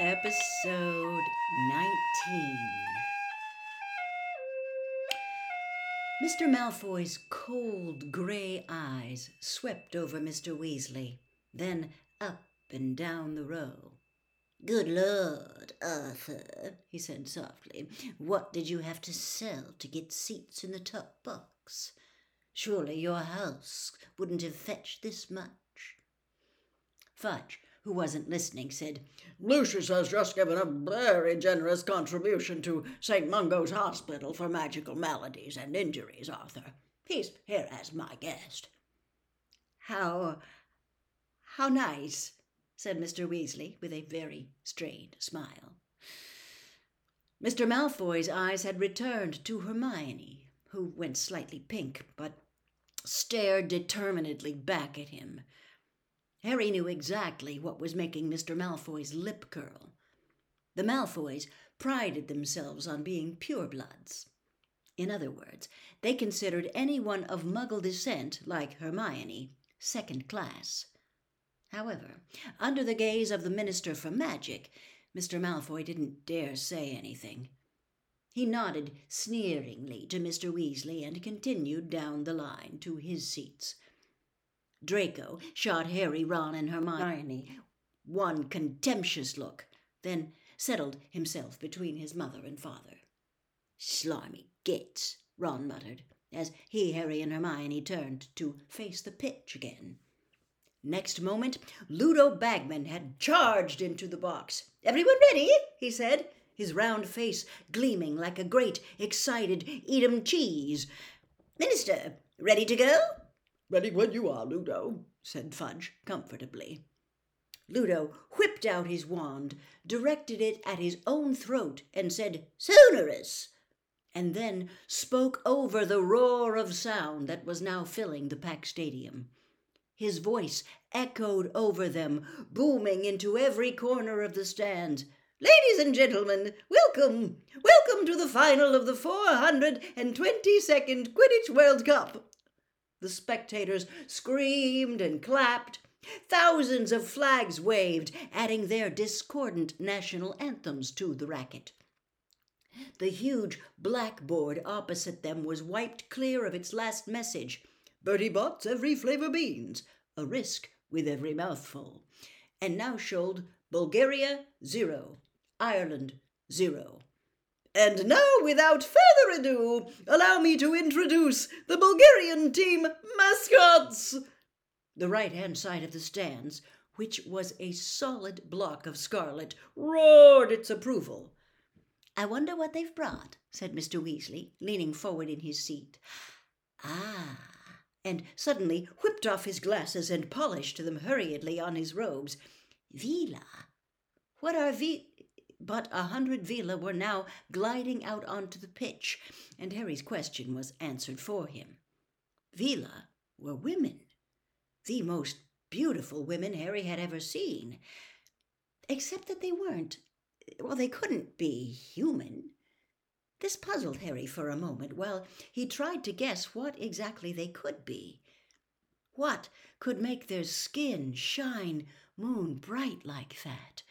Episode 19 Mr. Malfoy's cold grey eyes swept over Mr. Weasley, then up and down the row. Good Lord, Arthur, he said softly, what did you have to sell to get seats in the top box? Surely your house wouldn't have fetched this much. Fudge, who wasn't listening, said, Lucius has just given a very generous contribution to St. Mungo's Hospital for Magical Maladies and Injuries, Arthur. He's here as my guest. How how nice, said Mr. Weasley with a very strained smile. Mr. Malfoy's eyes had returned to Hermione, who went slightly pink, but stared determinedly back at him. Harry knew exactly what was making Mr. Malfoy's lip curl. The Malfoys prided themselves on being purebloods. In other words, they considered anyone of Muggle descent, like Hermione, second class. However, under the gaze of the Minister for Magic, Mr. Malfoy didn't dare say anything. He nodded sneeringly to Mr. Weasley and continued down the line to his seats. Draco shot Harry, Ron, and Hermione one contemptuous look, then settled himself between his mother and father. Slimy gits, Ron muttered, as he, Harry, and Hermione turned to face the pitch again. Next moment, Ludo Bagman had charged into the box. Everyone ready? he said, his round face gleaming like a great, excited Edam cheese. Minister, ready to go? Ready when you are, Ludo, said Fudge comfortably. Ludo whipped out his wand, directed it at his own throat, and said, Sonorous! and then spoke over the roar of sound that was now filling the packed stadium. His voice echoed over them, booming into every corner of the stand. Ladies and gentlemen, welcome! Welcome to the final of the 422nd Quidditch World Cup! The spectators screamed and clapped. Thousands of flags waved, adding their discordant national anthems to the racket. The huge blackboard opposite them was wiped clear of its last message Bertie Bott's every flavour beans, a risk with every mouthful, and now showed Bulgaria zero, Ireland zero. And now, without further ado, allow me to introduce the Bulgarian team mascots. The right hand side of the stands, which was a solid block of scarlet, roared its approval. I wonder what they've brought, said Mr. Weasley, leaning forward in his seat. Ah, and suddenly whipped off his glasses and polished them hurriedly on his robes. Veela? What are vi? But a hundred Veela were now gliding out onto the pitch, and Harry's question was answered for him. Veela were women, the most beautiful women Harry had ever seen, except that they weren't, well, they couldn't be human. This puzzled Harry for a moment while he tried to guess what exactly they could be. What could make their skin shine moon bright like that?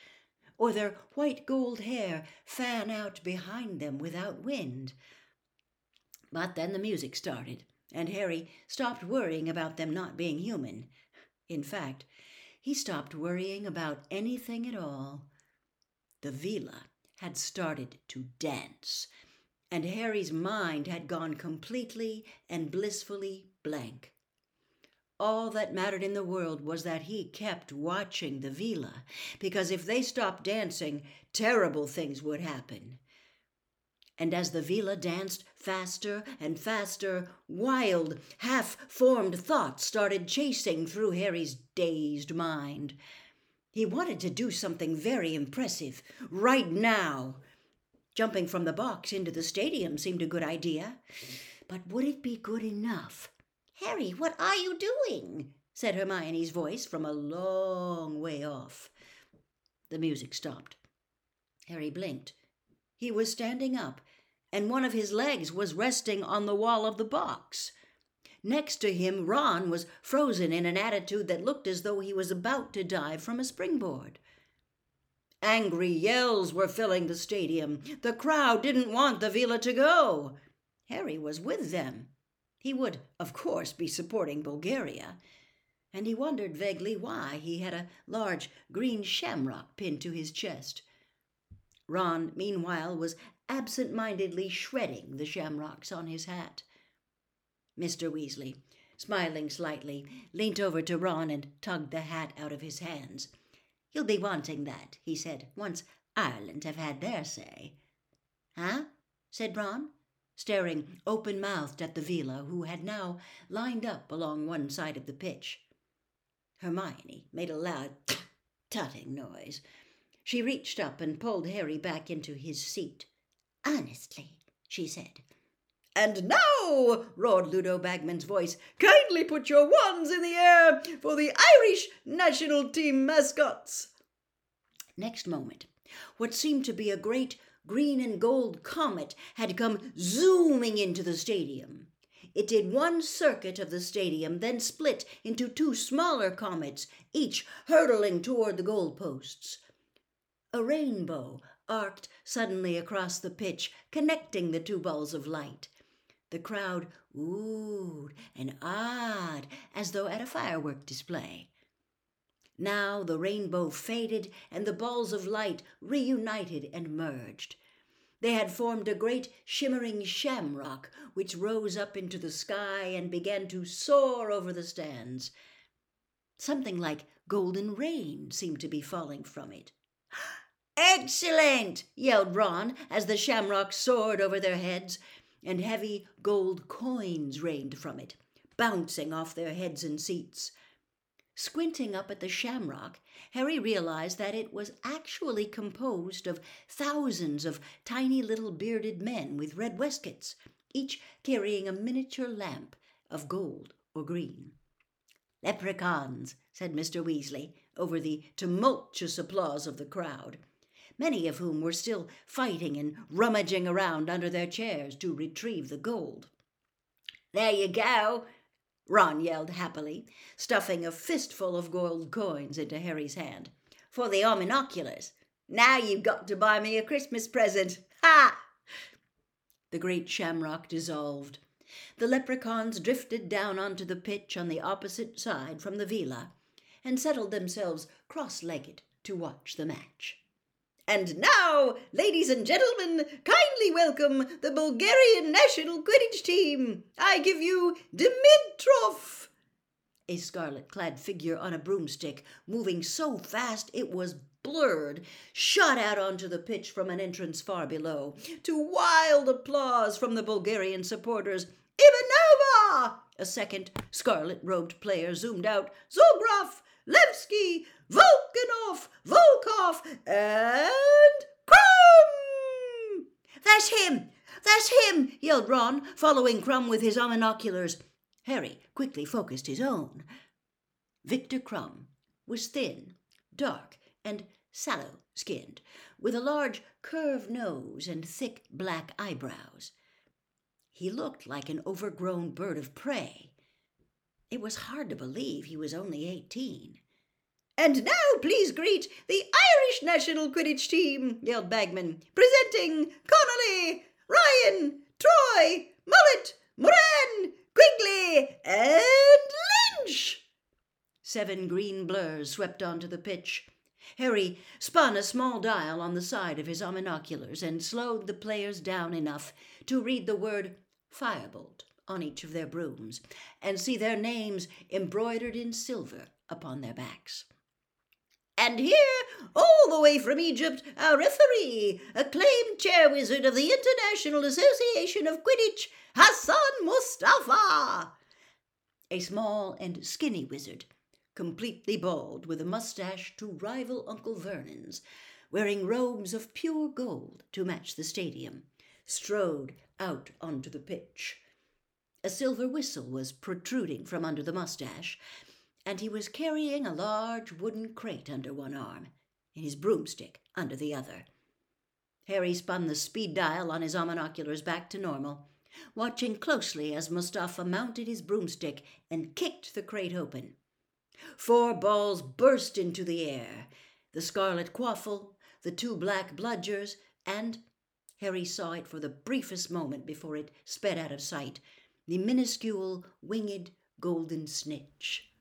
Or their white gold hair fan out behind them without wind. But then the music started, and Harry stopped worrying about them not being human. In fact, he stopped worrying about anything at all. The veela had started to dance, and Harry's mind had gone completely and blissfully blank. All that mattered in the world was that he kept watching the veela, because if they stopped dancing, terrible things would happen. And as the veela danced faster and faster, wild, half formed thoughts started chasing through Harry's dazed mind. He wanted to do something very impressive, right now. Jumping from the box into the stadium seemed a good idea. But would it be good enough? Harry, what are you doing? said Hermione's voice from a long way off. The music stopped. Harry blinked. He was standing up, and one of his legs was resting on the wall of the box. Next to him, Ron was frozen in an attitude that looked as though he was about to dive from a springboard. Angry yells were filling the stadium. The crowd didn't want the Veela to go. Harry was with them. He would, of course, be supporting Bulgaria. And he wondered vaguely why he had a large green shamrock pinned to his chest. Ron, meanwhile, was absent mindedly shredding the shamrocks on his hat. Mr. Weasley, smiling slightly, leant over to Ron and tugged the hat out of his hands. You'll be wanting that, he said, once Ireland have had their say. Huh? said Ron, staring open mouthed at the Veela, who had now lined up along one side of the pitch. Hermione made a loud tutting noise. She reached up and pulled Harry back into his seat. Honestly, she said. And now, roared Ludo Bagman's voice, kindly put your wands in the air for the Irish national team mascots. Next moment, what seemed to be a great green and gold comet had come zooming into the stadium. It did one circuit of the stadium, then split into two smaller comets, each hurtling toward the goal posts. A rainbow arced suddenly across the pitch, connecting the two balls of light. The crowd oohed and ahed as though at a firework display. Now the rainbow faded and the balls of light reunited and merged. They had formed a great shimmering shamrock which rose up into the sky and began to soar over the stands. Something like golden rain seemed to be falling from it. Excellent! yelled Ron as the shamrock soared over their heads and heavy gold coins rained from it, bouncing off their heads and seats. Squinting up at the shamrock, Harry realized that it was actually composed of thousands of tiny little bearded men with red waistcoats, each carrying a miniature lamp of gold or green. Leprechauns, said Mr. Weasley, over the tumultuous applause of the crowd many of whom were still fighting and rummaging around under their chairs to retrieve the gold. There you go, Ron yelled happily, stuffing a fistful of gold coins into Harry's hand. For the omnioculars. Now you've got to buy me a Christmas present. Ha! The great shamrock dissolved. The leprechauns drifted down onto the pitch on the opposite side from the Veela and settled themselves cross legged to watch the match. And now, ladies and gentlemen, kindly welcome the Bulgarian national Quidditch team. I give you Dimitrov. A scarlet clad figure on a broomstick, moving so fast it was blurred, shot out onto the pitch from an entrance far below. To wild applause from the Bulgarian supporters, Ivanova! A second scarlet robed player zoomed out. Zograf! Levski! Volkanov, Volkov, and Krum! That's him! That's him! Yelled Ron, following Krum with his omnioculars. Harry quickly focused his own. Viktor Krum was thin, dark, and sallow skinned, with a large curved nose and thick black eyebrows. He looked like an overgrown bird of prey. It was hard to believe he was only eighteen. And now please greet the Irish national Quidditch team, yelled Bagman, presenting Connolly, Ryan, Troy, Mullet, Moran, Quigley, and Lynch. Seven green blurs swept onto the pitch. Harry spun a small dial on the side of his omnioculars and slowed the players down enough to read the word Firebolt on each of their brooms and see their names embroidered in silver upon their backs. And here, all the way from Egypt, our referee, acclaimed chair wizard of the International Association of Quidditch, Hassan Mustafa. A small and skinny wizard, completely bald, with a mustache to rival Uncle Vernon's, wearing robes of pure gold to match the stadium, strode out onto the pitch. A silver whistle was protruding from under the mustache, and he was carrying a large wooden crate under one arm and his broomstick under the other. Harry spun the speed dial on his omnioculars back to normal, watching closely as Mustafa mounted his broomstick and kicked the crate open. Four balls burst into the air the scarlet quaffle, the two black bludgers, and Harry saw it for the briefest moment before it sped out of sight the minuscule winged golden snitch.